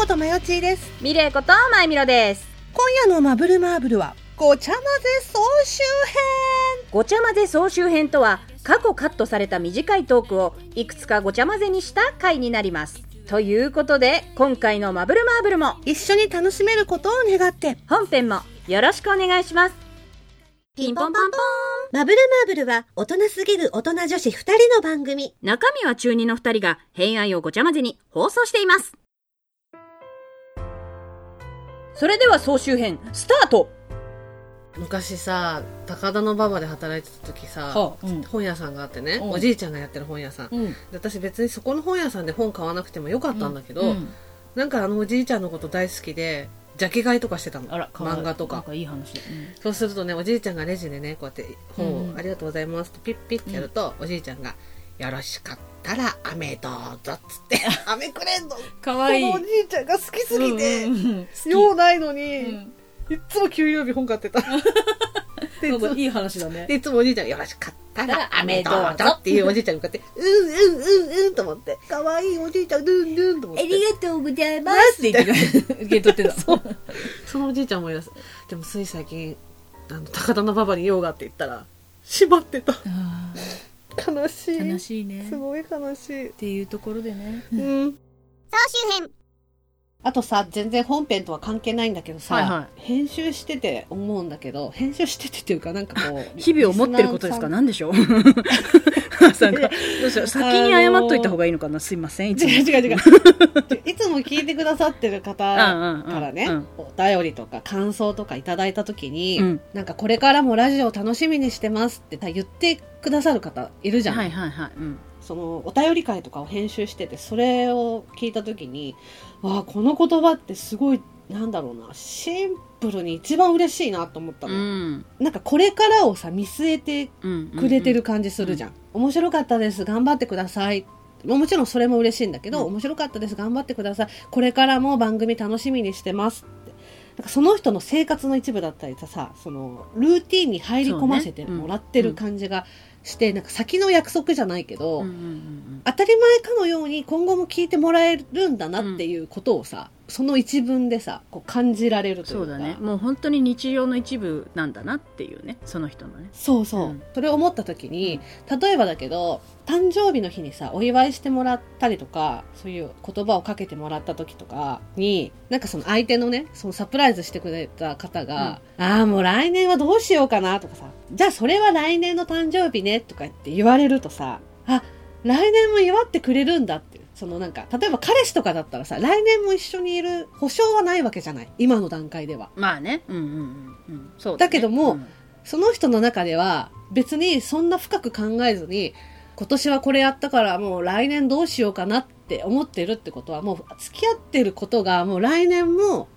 ことまよちーです。ミレイことまいみろです。今夜のマブルマーブルは、ごちゃ混ぜ総集ごちゃ混ぜ総集編とは、過去カットされた短いトークをいくつかごちゃ混ぜにした回になります。ということで、今回のマブルマーブルも編。一緒に楽しめることを願って。本編もよろしくお願いします。ピンポンパンポーン。マブルマーブルは、大人すぎる大人女子二人の番組。中身は中二の二人が偏愛をごちゃ混ぜに放送しています。それでは総集編、スタート。昔さ高田の馬場で働いてた時さ、はあうん。本屋さんがあってね、うん。おじいちゃんがやってる本屋さん、うん。で私別にそこの本屋さんで本買わなくてもよかったんだけど、うん。なんかあのおじいちゃんのこと大好きでジャケ買いとかしてたの。漫画とか。なんかいい話。そうするとねおじいちゃんがレジでねこうやって本を、うん。ありがとうございます」ってピッピッってやると、おじいちゃんが「よろしかったら飴どうぞ」っつって 飴くれんの。かそのおじいちゃんが好きすぎて、好用ないのに、うんいっつも給料日本買ってた。でいいい話だね。でいつもおじいちゃんがよろしかったら飴どうぞっていうおじいちゃんに向かって、うんうんうんうんと思って、かわいいおじいちゃん、ルンルンと思って。がとうございますって言って受け取ってた。そのおじいちゃん思い出す。でもつい最近、あの、高田の馬場に用があって言ったら、閉まってた。悲しい。悲しいね。すごい悲しい。っていうところでね。うん。あとさ、全然本編とは関係ないんだけどさ、はいは編集してて思うんだけど、編集しててっていうかなんかこう、日々思ってることですか？何でしょう？さんが。どうしよう先に謝っといた方がいいのかな？すいません。いつも。違う違う違う。いつも聞いてくださってる方からね、うんうんうんお便りとか感想とかいただいたときに、うんなんかこれからもラジオ楽しみにしてますって言ってくださる方いるじゃん。はいはいはい。うん。そのお便り会とかを編集してて、それを聞いたときに、わあ、この言葉ってすごい、なんだろうな、シンプルに一番嬉しいなと思ったうの。ん。なんかこれからをさ、見据えてうん。くれてる感じするじゃん。面白かったです。頑張ってください。ももちろんそれも嬉しいんだけど、うん面白かったです。頑張ってください。これからも番組楽しみにしてますって。なんかその人の生活の一部だったりさ、そのルーティンに入り込ませてもらってる感じがして、なんか先の約束じゃないけど、うんうんうん当たり前かのように今後も聞いてもらえるんだなっていうことをさ、その一文でさ、こう感じられるというか。そうだね。もう本当に日常の一部なんだなっていうね。その人のね。そうそう、うんそれを思った時に、例えばだけど誕生日の日にさお祝いしてもらったりとかそういう言葉をかけてもらった時とかになんかその相手のねそのサプライズしてくれた方が、ああもう来年はどうしようかなとかさじゃあそれは来年の誕生日ねとかって言われるとさあ来年も祝ってくれるんだっそのなんか例えば彼氏とかだったらさ来年も一緒にいる保証はないわけじゃない。今の段階では。まあね。うんうんうんうん。そうだけどもうん。その人の中では別にそんな深く考えずに今年はこれやったからもう来年どうしようかなって思ってるってことはもう付き合ってることがもう来年も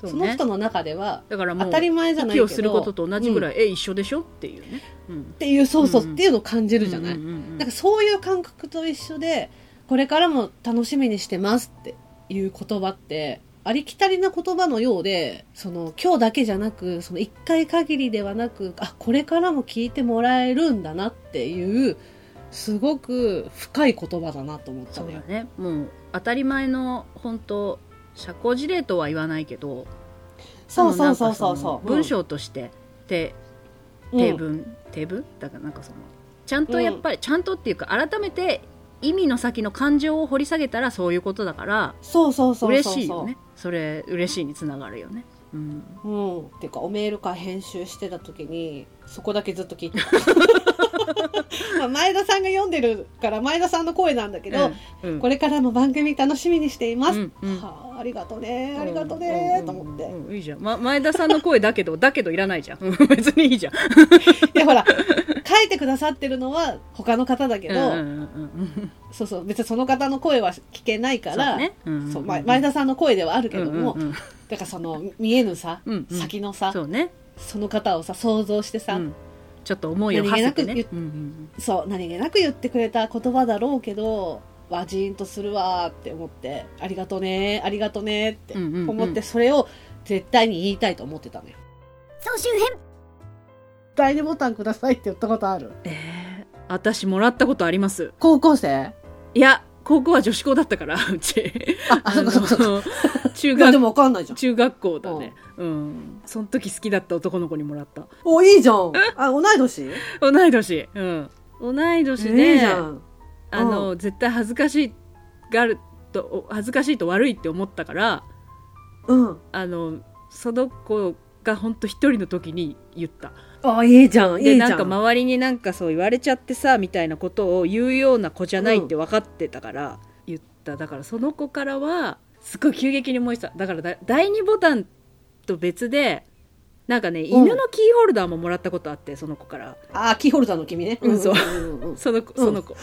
その人の中では当たり前じゃないけど息をすることと同じぐらい、え一緒でしょっていうね、うん、っていうそうそう、うんうん。っていうのを感じるじゃない、うんうんうん。なんかそういう感覚と一緒でこれからも楽しみにしてますっていう言葉ってありきたりな言葉のようでその今日だけじゃなくその一回限りではなくあこれからも聞いてもらえるんだなっていうすごく深い言葉だなと思ったのよ。そうだ。ね。もう当たり前の本当社交辞令とは言わないけどそうそうそうそう。そう。文章としててうん。定文、定文だからなんかそのちゃんとやっぱり、ちゃんとっていうか改めて意味の先の感情を掘り下げたらそういうことだからそうそうそう。嬉しいよねそれ嬉しいにつながるよねうんうん。っていうか、おメールか編集してた時に、そこだけずっと聞いてた。まあ前田さんが読んでるから、前田さんの声なんだけど、うんこれからも番組楽しみにしています。うんうん。はあ、ありがとうね、ありがとうね、と思って。うん。うんうんいいじゃん、ま、前田さんの声だけど だけどいらないじゃん。う ん別にいいじゃん。いや、ほら、書いてくださってるのは他の方だけど、うんうんうんうん。そうそう、別にその方の声は聞けないから、そうね。うんうんうん。そう前前田さんの声ではあるけども、うんうんうん。だからその見えぬさ、うんうん。先のさ、ね、その方をさ、想像してさ、うんちょっと思いを馳せて何気なく、ね。うんうんそう、何気なく言ってくれた言葉だろうけど、わ、ジーンとするわーって思って、ありがとね、ありがとねってうんうんうん。思って、それを絶対に言いたいと思ってたのよ。総集編。第二ボタンくださいって言ったことある？えー私もらったことあります。高校生？いや高校は女子校だったからうち。あ、あ、そっかそっか中いや、で学もわかんないじゃん。中学校だねうんその時好きだった男の子にもらったお、いいじゃん。あ、同い年？同い年うん同い年いいでじゃん。あの、絶対恥ずかしいがると恥ずかしいと悪いって思ったからうん。あのその子が本当一人の時に言ったあ、いいじゃん。いいじゃん。でなんか周りになんかそう言われちゃってさみたいなことを言うような子じゃないって分かってたから言っただからその子からはすごい急激に思いした。だからだ第2ボタンと別でなんかね犬のキーホルダーももらったことあってその子から。あ、キーホルダーの君ね。うんそう。その子その子。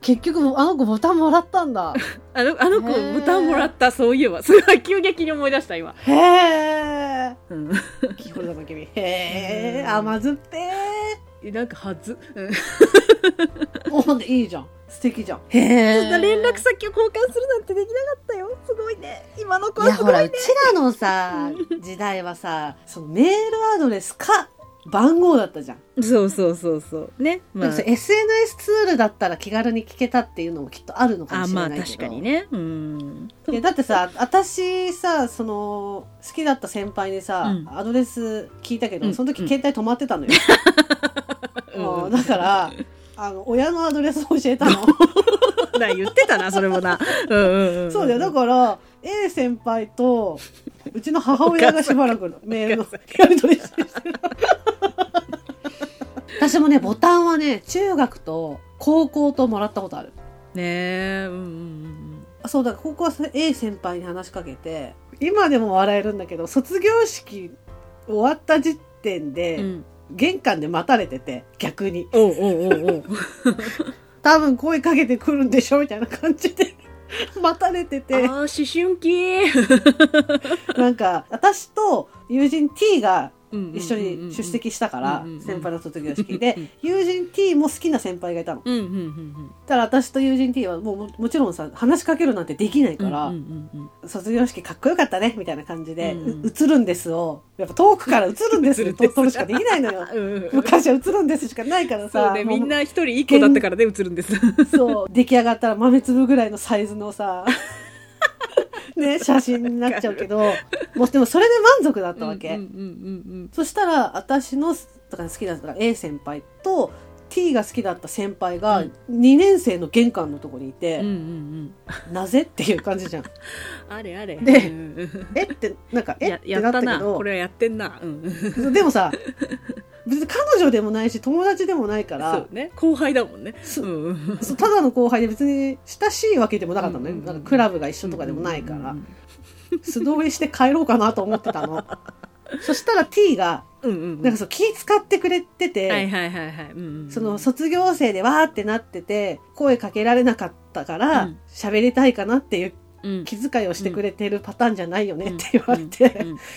結局、あの子ボタンもらったんだ。あのあの子ボタンもらったそういえば。すごい急激に思い出した今、へえ。うん、キーホルダーの君。へえ。甘酸っぺなんかはず、うん。いいじゃん。素敵じゃん。へそんな連絡先を交換するなんてできなかったよ。すごいね。今の子いや、ほら、うちらのさ、時代はさ、そのメールアドレスか、番号だったじゃん。そうそうそうそう。ね。まあ。SNS ツールだったら気軽に聞けたっていうのもきっとあるのかもあまあしれないけど。確かにね。うん。いやだってさ私さその好きだった先輩にさ、うん。アドレス聞いたけど、うん。その時携帯止まってたのよ、うんうんだからあの親のアドレスを教えたの。な言ってたなそれもな。うんうん、うん、そうだよ。だから A 先輩とうちの母親がしばらく メールのやり取りしてる。私もねボタンはね中学と高校ともらったことある。ねえ。うんうんあそうだ高校は A 先輩に話しかけて今でも笑えるんだけど卒業式終わった時点で、うんうん玄関で待たれてて逆に。おうおうおうおう 多分声かけてくるんでしょみたいな感じで。待たれてて。あー思春期。なんか私と友人 T が一一緒に出席したから先輩の卒業式で友人 T も好きな先輩がいたの。うんうんうんうん。だ私と友人 T はもうももちろんさ話しかけるなんてできないから、卒業式かっこよかったねみたいな感じで、映るんですをやっぱ遠くから映るんです映るんですと撮るしかできないのよ。昔は映るんですしかないからさみんな一人一個だったからね映るんです。そう。出来上がったら豆粒ぐらいのサイズのさ ね写真になっちゃうけどもうでもそれで満足だったわけ、そしたら私のだから好きだった A 先輩と T が好きだった先輩がうん。2年生の玄関のとこにいて、なぜっていう感じじゃん。あれあれ。でえってなんかえやってなやったけどこれはやってんな。うん。でもさ別に彼女でもないし友達でもないかそらうね。後輩だもんね。そう。んうん。そうただの後輩で別に親しいわけでもなかったのね、うん。うんうんなんかクラブが一緒とかでもないから、うん。素通りして帰ろうかなと思ってたの。そしたら T がうんうんなんかそう気使ってくれてて、はいはいはいはい。うんうんその卒業生でわーってなってて声かけられなかったからうん。喋、りたいかなっていううん。気遣いをしてくれてるパターンじゃないよねって言われて、うんうん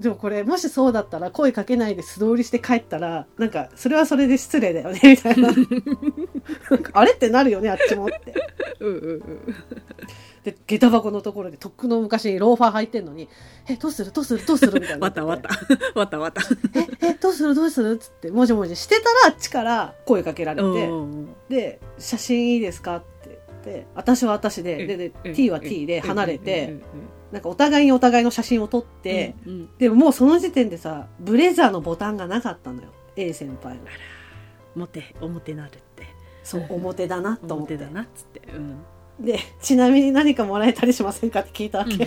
でもこれもしそうだったら声かけないで素通りして帰ったらなんかそれはそれで失礼だよねみたいな あれってなるよねあっちもってうんうんうんで下駄箱のところでとっくの昔にローファー履いてんのに「えどうするどうするどうする?」みたいなわたわたわたわたええどうするどうする?」っつってもじもじしてたらあっちから声かけられて、うんで「写真いいですか?」って言って私は私でででうん T は T で離れうんてうんなんかお互いにお互いの写真を撮って、うんうん。でももうその時点でさブレザーのボタンがなかったのよ。A 先輩の。表表なるって。そう表だなと思って。表だなっつって。うん。でちなみに何かもらえたりしませんかって聞いたわけ、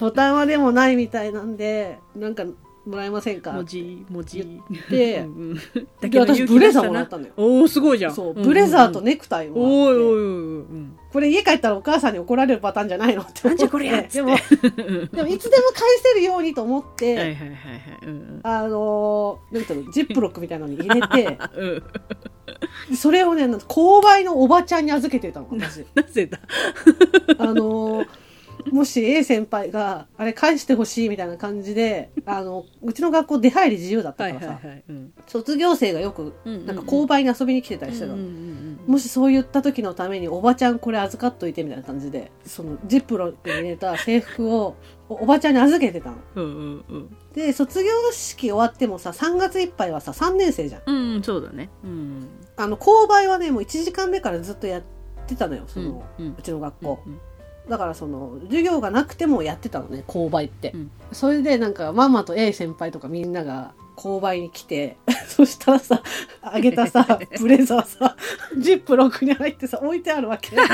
ボタンはでもないみたいなんでなんかもらえませんか？文字文字。でうんうん。だで私ブレザーもらったのよ。おおすごいじゃん。そう、ブレザーとネクタイをもらっこれ家帰ったらお母さんに怒られるパターンじゃないのって思って。なんじゃこりゃっつってでもでもいつでも返せるようにと思って、はいはいはいはい。うんあのー、なんていうのジップロックみたいなのに入れて うん。うんそれをね購買のおばちゃんに預けてたの私。なぜだ？あのーもし A 先輩があれ返してほしいみたいな感じであのうちの学校出入り自由だったはいからさ、はいはいうん。卒業生がよくうんうんうんなんか購買に遊びに来てたりしてたの、うんうんもしそう言った時のためにおばちゃんこれ預かっといてみたいな感じでそのジップロックに入れた制服をおおばちゃんに預けてたの。うんうんうん。で卒業式終わってもさ3月いっぱいはさ3年生じゃん。うんそうだね。うんあの購買はねもう1時間目からずっとやってたのよその、うんうん。うちの学校。うんだからその授業がなくてもやってたのね購買って、うん。それでなんかママと A 先輩とかみんなが購買に来て そしたらさあげたさ ブレザーさジップロックに入ってさ置いてあるわけ。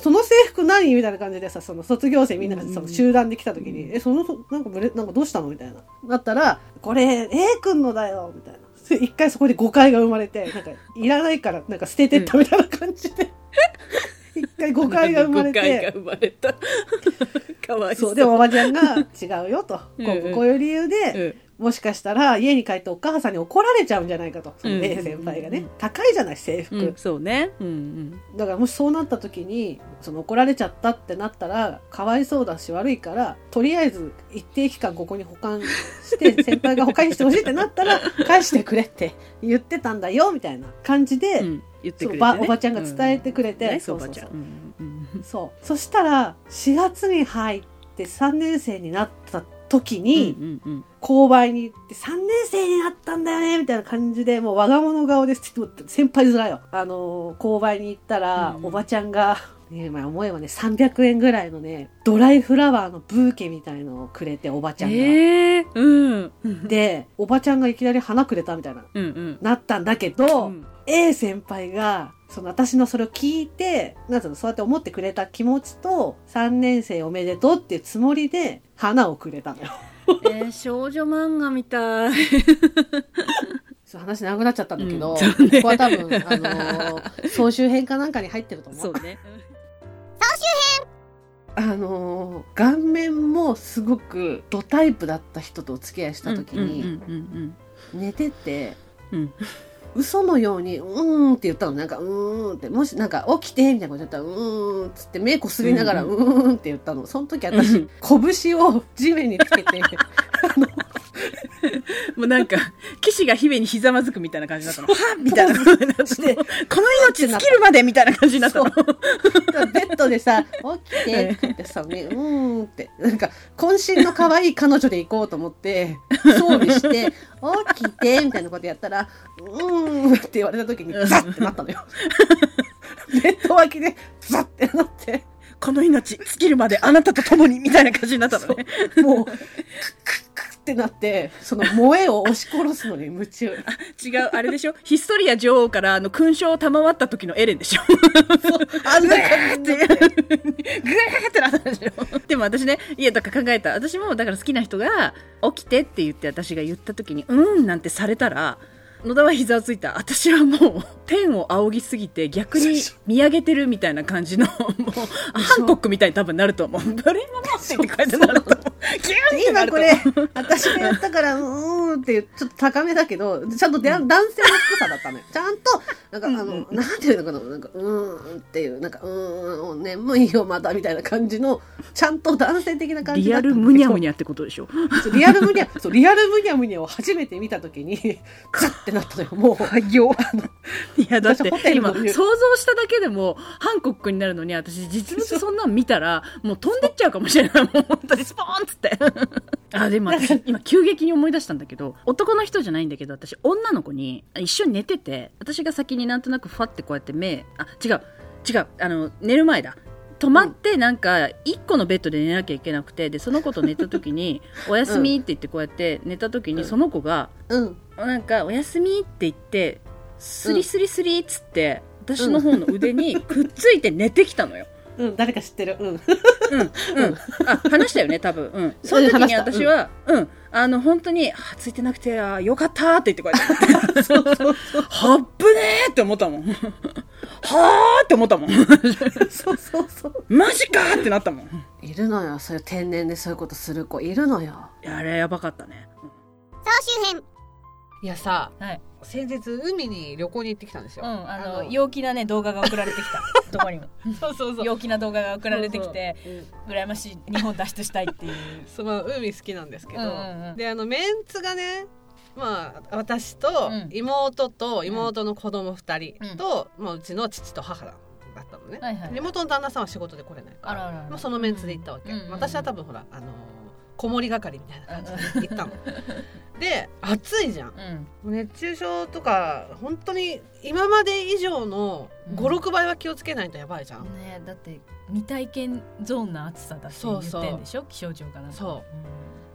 その制服何みたいな感じでさその卒業生みんながその集団で来た時に「えそのなんかブレなんかどうしたの?」みたいな。なったら「これ A 君のだよ」みたいな。一回そこで誤解が生まれてなんかいらないからなんか捨ててったみたいな感じで、一回誤解が生まれ誤解がて。生まれたかわいそうそう、でもおばちゃんが違うよと。こうんうんうこういう理由で、もしかしたら家に帰ってお母さんに怒られちゃうんじゃないかと。そのうん。A 先輩がね。うん。うん。高いじゃない、制服。うん、うん、そうね。うんうん。だからもしそうなった時に、その怒られちゃったってなったら、かわいそうだし悪いから、とりあえず一定期間ここに保管して、先輩が保管してほしいってなったら、返してくれって言ってたんだよ、みたいな感じで、うん。言ってそくれて、ね、おばちゃんが伝えてくれて、ねそうそうそう。うんうんそう。そしたら、4月に入って3年生になった時うんに、うんうん購買に行って3年生になったんだよね、みたいな感じで、もう我が物顔です。っと先輩面よ。あのー購買に行ったら、うんおばちゃんが、ね、まあ思えばね、300円ぐらいのね、ドライフラワーのブーケみたいのをくれて、おばちゃんが。ええうんうんで、おばちゃんがいきなり花くれたみたいな、うんなったんだけど、うん A 先輩が、その私のそれを聞いて、なんつうの、そうやって思ってくれた気持ちと、3年生おめでとうっていうつもりで、花をくれたのよ。えー、少女漫画みたい。そう話長くなっちゃったんだけど、うんね。ここは多分、あのー 総集編かなんかに入ってると思う。そうね。あのー顔面もすごくドタイプだった人とお付き合いした時に、うん寝てて、うんうん嘘のように、うーんって言ったの。なんか、うーんって、もしなんか起きてみたいなこと言ったら、うーんっつって目こすりながら、ううんーんって言ったの。その時私、うん拳を地面につけて、もうなんか騎士が姫にひざまずくみたいな感じだったの。はっみたいな。感じになってこの命尽きるまでみたいな感じになったの。ベッドでさ、起きてって言ってさ、ね、うーんって、なんか、渾身の可愛い彼女で行こうと思って、装備して、起きてみたいなことやったら、うーんって言われた時に、ザッってなったのよ。ベッド脇で、ザッってなって、この命尽きるまであなたと共にみたいな感じになったのね。もう、クックックッってなって、その萌えを押し殺すのに夢中。違うあれでしょ？ヒストリア女王からあの勲章を賜った時のエレンでしょ？あんな感じで。グーってなったでしょ？でも私ねいやだから考えた私もだから好きな人が起きてって言って私が言った時にうんなんてされたら野田は膝をついた。私はもう天を仰ぎすぎて逆に見上げてるみたいな感じのもうハンコックみたいに多分なると思う。ブレーマモってって書いてなると思う。今これ、私がやったから、うーんっていう、ちょっと高めだけど、ちゃんとで、男性の低さだったのよ。ちゃんと、なんか、あの、なんていうのかな、なんか、うーんっていう、なんか、うーん、眠いよ、まだ、みたいな感じの、ちゃんと男性的な感じリアルムニャムニャってことでしょ。リアルムニャ、そう、リアルムニャムニャを初めて見たときに、ザッってなったのよ、もう。よいやだって今想像しただけでもハンコックになるのに私実物そんなん見たらもう飛んでっちゃうかもしれない。もう本当にスポーンっつって。あでも私今急激に思い出したんだけど男の人じゃないんだけど私女の子に一緒に寝てて私が先になんとなくファってこうやって目あ違う違うあの寝る前だ泊まってなんか1個のベッドで寝なきゃいけなくてでその子と寝た時に「おやすみ」って言ってこうやって寝た時にその子がうん。なんか「おやすみ」って言ってスリスリスリっつって、私の方の腕にくっついて寝てきたのよ。うん、誰か知ってる。うん。うん、うん。あ、話したよね、多分。うん。その時に私は、うん、あの、本当に、あ、ついてなくて、あ、よかったって言ってこうやって。そうそうそう。はっぶねーって思ったもん。はーって思ったもん。そうそうそう。マジかーってなったもん。いるのよ、そういう天然でそういうことする子、いるのよ。あれやばかったね。総集編いやさはい。先日海に旅行に行ってきたんですよ、うん、あの、あの陽気なね、動画が送られてきた。どこにも。そうそうそう陽気な動画が送られてきて、そうそううん羨ましい日本脱出したいっていう。その海好きなんですけど、うんうんうんであのメンツがねまあ私とうん。妹と妹の子供2人と、まあ、うちの父と母だったのね、はいはい妹の旦那さんは仕事で来れないからまあ、そのメンツで行ったわけ、うんうんうん。私は多分ほらあのー子守係みたいな感じで行ったの。で暑いじゃん。うん。熱中症とか本当に今まで以上のうん。56倍は気をつけないとやばいじゃん、ねだって未体験ゾーンの暑さだって言ってんでしょ？気象庁かなんか。そ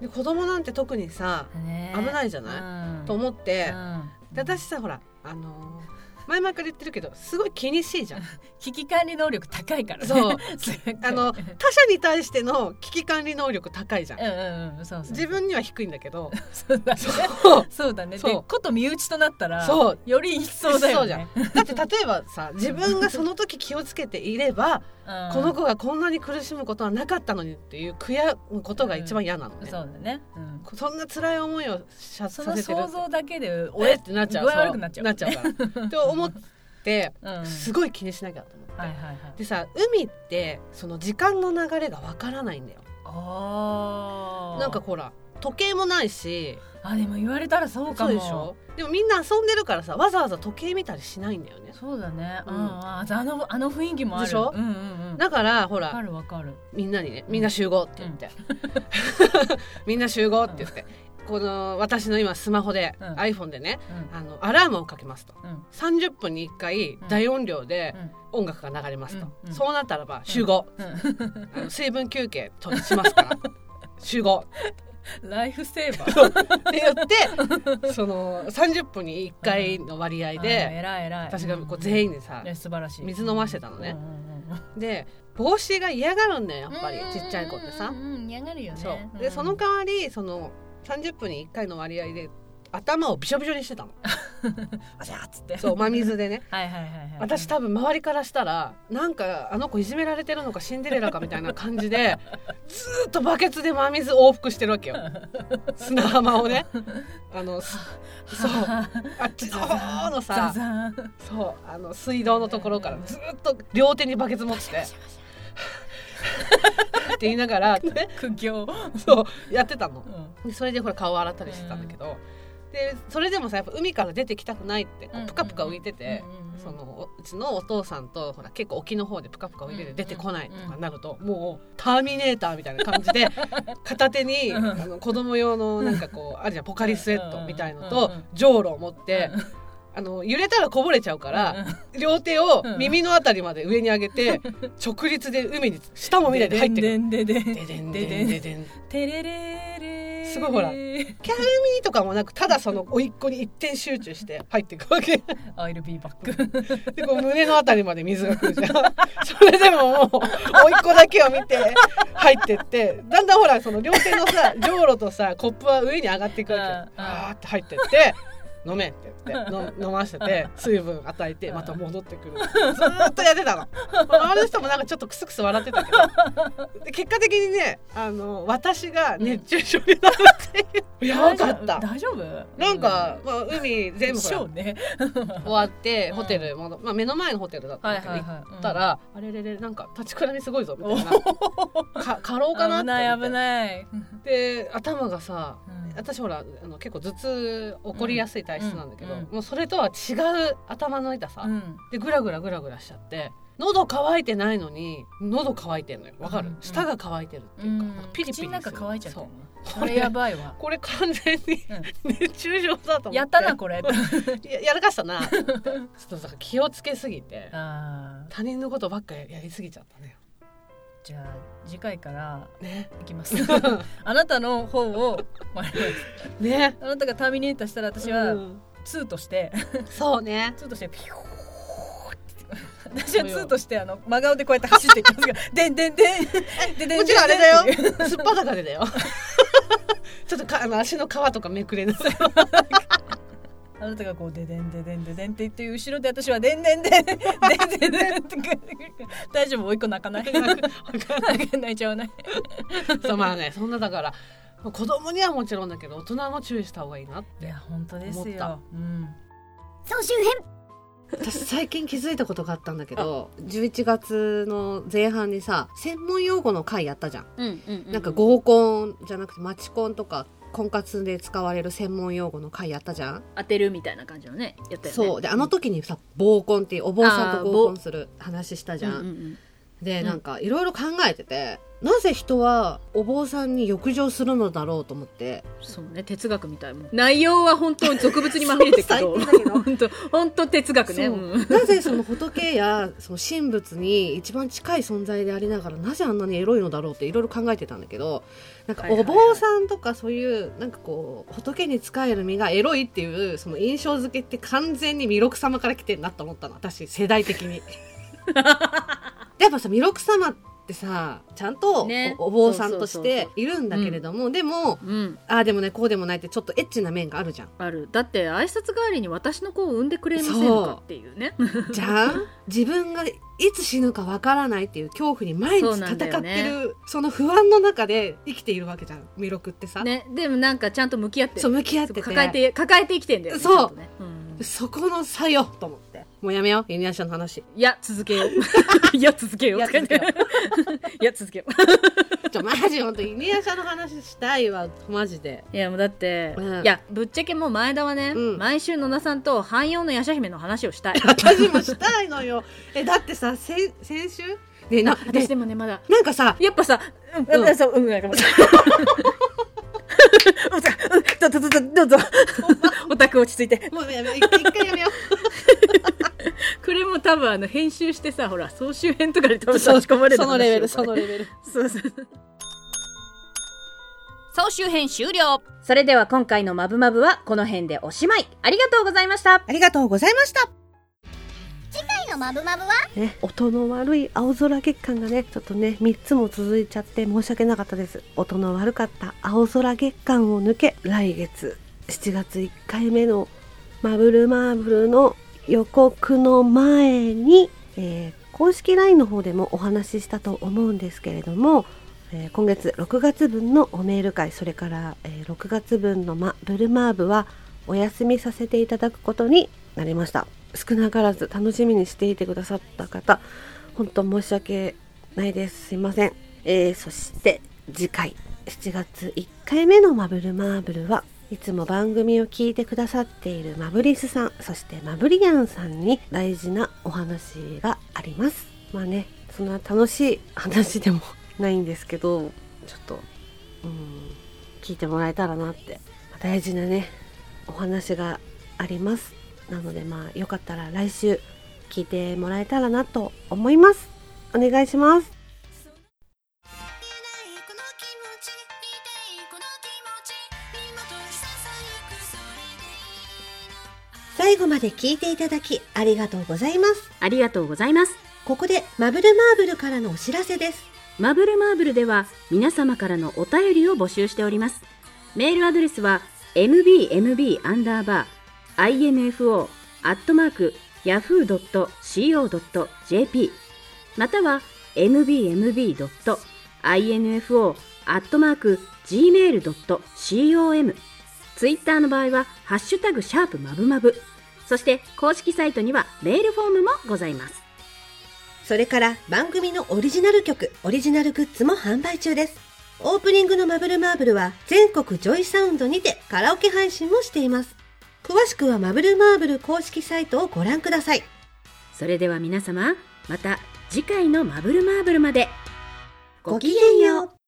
で子供なんて特にさうんね。危ないじゃない、うん。と思って、うん。で私さほらあのー前々から言ってるけどすごい気にしいじゃん。危機管理能力高いからね。そう。あの他者に対しての危機管理能力高いじゃん。うんうんうんそうそう自分には低いんだけど。そうだね。そう。そうだね。そう。でこと身内となったらそう。より一層だよね。だって例えばさ 自分がその時気をつけていればうん。この子がこんなに苦しむことはなかったのにっていう悔やむことが一番嫌なのね、そうだね。うん。そんな辛い思いをさそのさせてる想像だけでおえ？ってなっちゃう。具合そう悪くなっちゃう。なっちゃうから。って思ってうん。すごい気にしなきゃと思って、はいはいはい。でさ海ってその時間の流れがわからないんだよ。あー。なんかほら時計もないし。あでも言われたらそうかも。でしょ？でもみんな遊んでるからさわざわざ時計見たりしないんだよね。そうだね。ううんん。ああのあの雰囲気もある。でしょ？うんうんうん。だからほらるわかる。みんなにねみんな集合って言って、みんな集合って言って、この私の今スマホで、うん。iPhone でねうん。あのアラームをかけますと。うん。30分に1回大音量でうん。音楽が流れますと、うん。うん。そうなったらば集合、うん。あの水分休憩としますから。集合。ライフセーバー。って言ってその30分に1回の割合で私がこう全員でさいや素晴らしい。水飲ましてたのね。で帽子が嫌がるんだよやっぱりちっちゃい子ってさ。嫌がるよね。でその代わりその30分に1回の割合で頭をびしょびしょにしてたの。あじゃあっつって。そう真水でね。はいはいはいはい私多分周りからしたらなんかあの子いじめられてるのかシンデレラかみたいな感じで ずーっとバケツで真水往復してるわけよ。砂浜をね。あのすそう。あっちの方のザさそうあの水道のところからずーっと両手にバケツ持ってって言いながら、ね、苦行。そうやってたの。うん。でそれでほら顔洗ったりしてたんだけど、でそれでもさやっぱ海から出てきたくないってこうんうプカプカ浮いてて、うんうんうんそのおうちのお父さんとほら結構沖の方でプカプカ浮いててうん出てこないとかなると、もうターミネーターみたいな感じで 片手にあの子供用のなんかこうあるじゃんポカリスエットみたいのとうんうんじょうろを持って。あの揺れたらこぼれちゃうから、両手を耳のあたりまで上に上げて、直立で海に下も見ないで入ってくる。ででんででんでれれれすごいほらキャーミーとかもなくただその甥っ子に一点集中して入っていくわけ。I'll be back でこう胸のあたりまで水が来るじゃん。それでももう甥っ子だけを見て入ってってだんだんほらその両手のさじょうろとさコップは上に上がっていくわけ。あーって入ってって飲めって言っての飲ませて水分与えてまた戻ってくる。ずーっとやってたの。あの人もなんかちょっとクスクス笑ってたけど。で結果的にねあの私が熱中症になるっていう、やばかった。大丈夫？なんか、まあ、海全部ね。終わってうん。ホテルまあ、目の前のホテルだったんだけど、行ったら、あれれれなんか立ちくらみすごいぞみたいな。か過労かなって危ない危いない。で頭がさうん。私ほらあの結構頭痛起こりやすい体質なん。だけど、うん。うん。もうそれとは違う頭の痛さ、うんでグラグラグラグラしちゃって喉乾いてないのに喉乾いてんのよ。わかる、うんうん舌が乾いてるっていうか、うんなん。かピリピリする。乾いちゃってこれやばいわ。これ完全に熱中症だと思って。やったなこれ。ややらかしたな。ちょっと気をつけすぎて他人のことばっかやりすぎちゃったねじゃあ次回からね。いきます。あなたの方をまあ ね。あなたがターミネーターしたら私うはん2としてそうね。2としてピュー私は2としてあの真顔でこうやって走っていきますが「でんでんでん。でんでんもちろんあれだよ。すっぱだかでだよ。ちょっとかあの足の皮とかめくれながらあなたがこう「ででんででんででん」って言って後ろで私は「でんでんでんでんでんでん」って大丈夫？おいっ子泣かない？泣い。ちゃわない。そうまあねそんなだから子供にはもちろんだけど大人も注意した方がい。い。ない。や本当ですよ、うん、総集編私最近気づい。たことがあったんだけど11月の前半にさ専門用語の回やったじゃん、うんうんなんか合コンじゃなくてマチコンとか婚活で使われる専門用語の回やったじゃん。当てるみたいな感じのねやったよね。そう。であの時にさ合コンっていうお坊さんと合コンする話したじゃん、うんうんうんでうん。なんかいろいろ考えてて、なぜ人はお坊さんに浴場するのだろうと思って。そうね哲学みたいもん。内容は本当に俗物にまみれてるけど。本当本当哲学ね。そう。うん。なぜその仏やその神仏に一番近い存在でありながらなぜあんなにエロいのだろうっていろいろ考えてたんだけどなんかお坊さんとかそういうなんかこう仏に仕える身がエロいっていうその印象付けって完全に弥勒様から来てんなと思ったの。私世代的に。やっぱさ弥勒様ってさちゃんとお,、ね。お坊さんとしているんだけれども、でもうん。ああでもねこうでもないってちょっとエッチな面があるじゃん。ある。だって挨拶代わりに私の子を産んでくれませんかっていうね。じゃん？自分がいつ死ぬかわからないっていう恐怖に毎日戦ってるだよね。その不安の中で生きているわけじゃん。弥勒ってさ、ね。でもなんかちゃんと向き合ってる。そう向き合ってて。抱えて抱えて生きてんだよねそう。ね。うん。そこの差よと思ってもうやめよう。イニアシャの話。いや 続けよう。いや続けよう。いや続けよいや続けよう。ちょマジ本当イニアシャの話したいわ。マジで。いやもうだって、うん。いやぶっちゃけもう前田はね、うん。毎週野田さんと汎用のヤシャ姫の話をしたい。私もしたいのよ。えだってさ先先週？ねな私ででもねまだ。なんかさやっぱさ、うん、うんそう、うん、なんかも う。うんどうぞどうぞどうぞオタク落ち着いてもうやめよう一回やめよ これも多分あの編集してさほら総集編とかで多分う差し込まれるそのレベルそのレベル。そうそう総集編終了。それでは今回のマブマブはこの辺でおしまい。ありがとうございました。ありがとうございました。次回のマブマブは？ね、音の悪い青空月間がね、ちょっとね、3つも続いちゃって申し訳なかったです。音の悪かった青空月間を抜け、来月7月1回目のマブルマーブルの予告の前に、えー公式 LINE の方でもお話ししたと思うんですけれども、えー今月6月分のおメール会それから、え6月分のマブルマーブはお休みさせていただくことになりました。少なからず楽しみにしていてくださった方本当申し訳ないです。すいません、えーそして次回7月1回目のマブルマーブルはいつも番組を聞いてくださっているマブリスさんそしてマブリアンさんに大事なお話があります。まあねそんな楽しい話でもないんですけどちょっとうん聞いてもらえたらなって大事なねお話があります。なのでまあよかったら来週聞いてもらえたらなと思います。お願いします。最後まで聞いていただきありがとうございます。ありがとうございます。ここでマブルマーブルからのお知らせです。マブルマーブルでは皆様からのお便りを募集しております。メールアドレスは mbmb-info-yahoo.co.jp または mbmb.info.gmail.com ツイッターの場合はハッシュタグシャープマブマブそして公式サイトにはメールフォームもございます。それから番組のオリジナル曲、オリジナルグッズも販売中です。オープニングのマブルマーブルは全国ジョイサウンドにてカラオケ配信もしています。詳しくはマブルマーブル公式サイトをご覧ください。それでは皆様、また次回のマブルマーブルまで。ごきげんよう。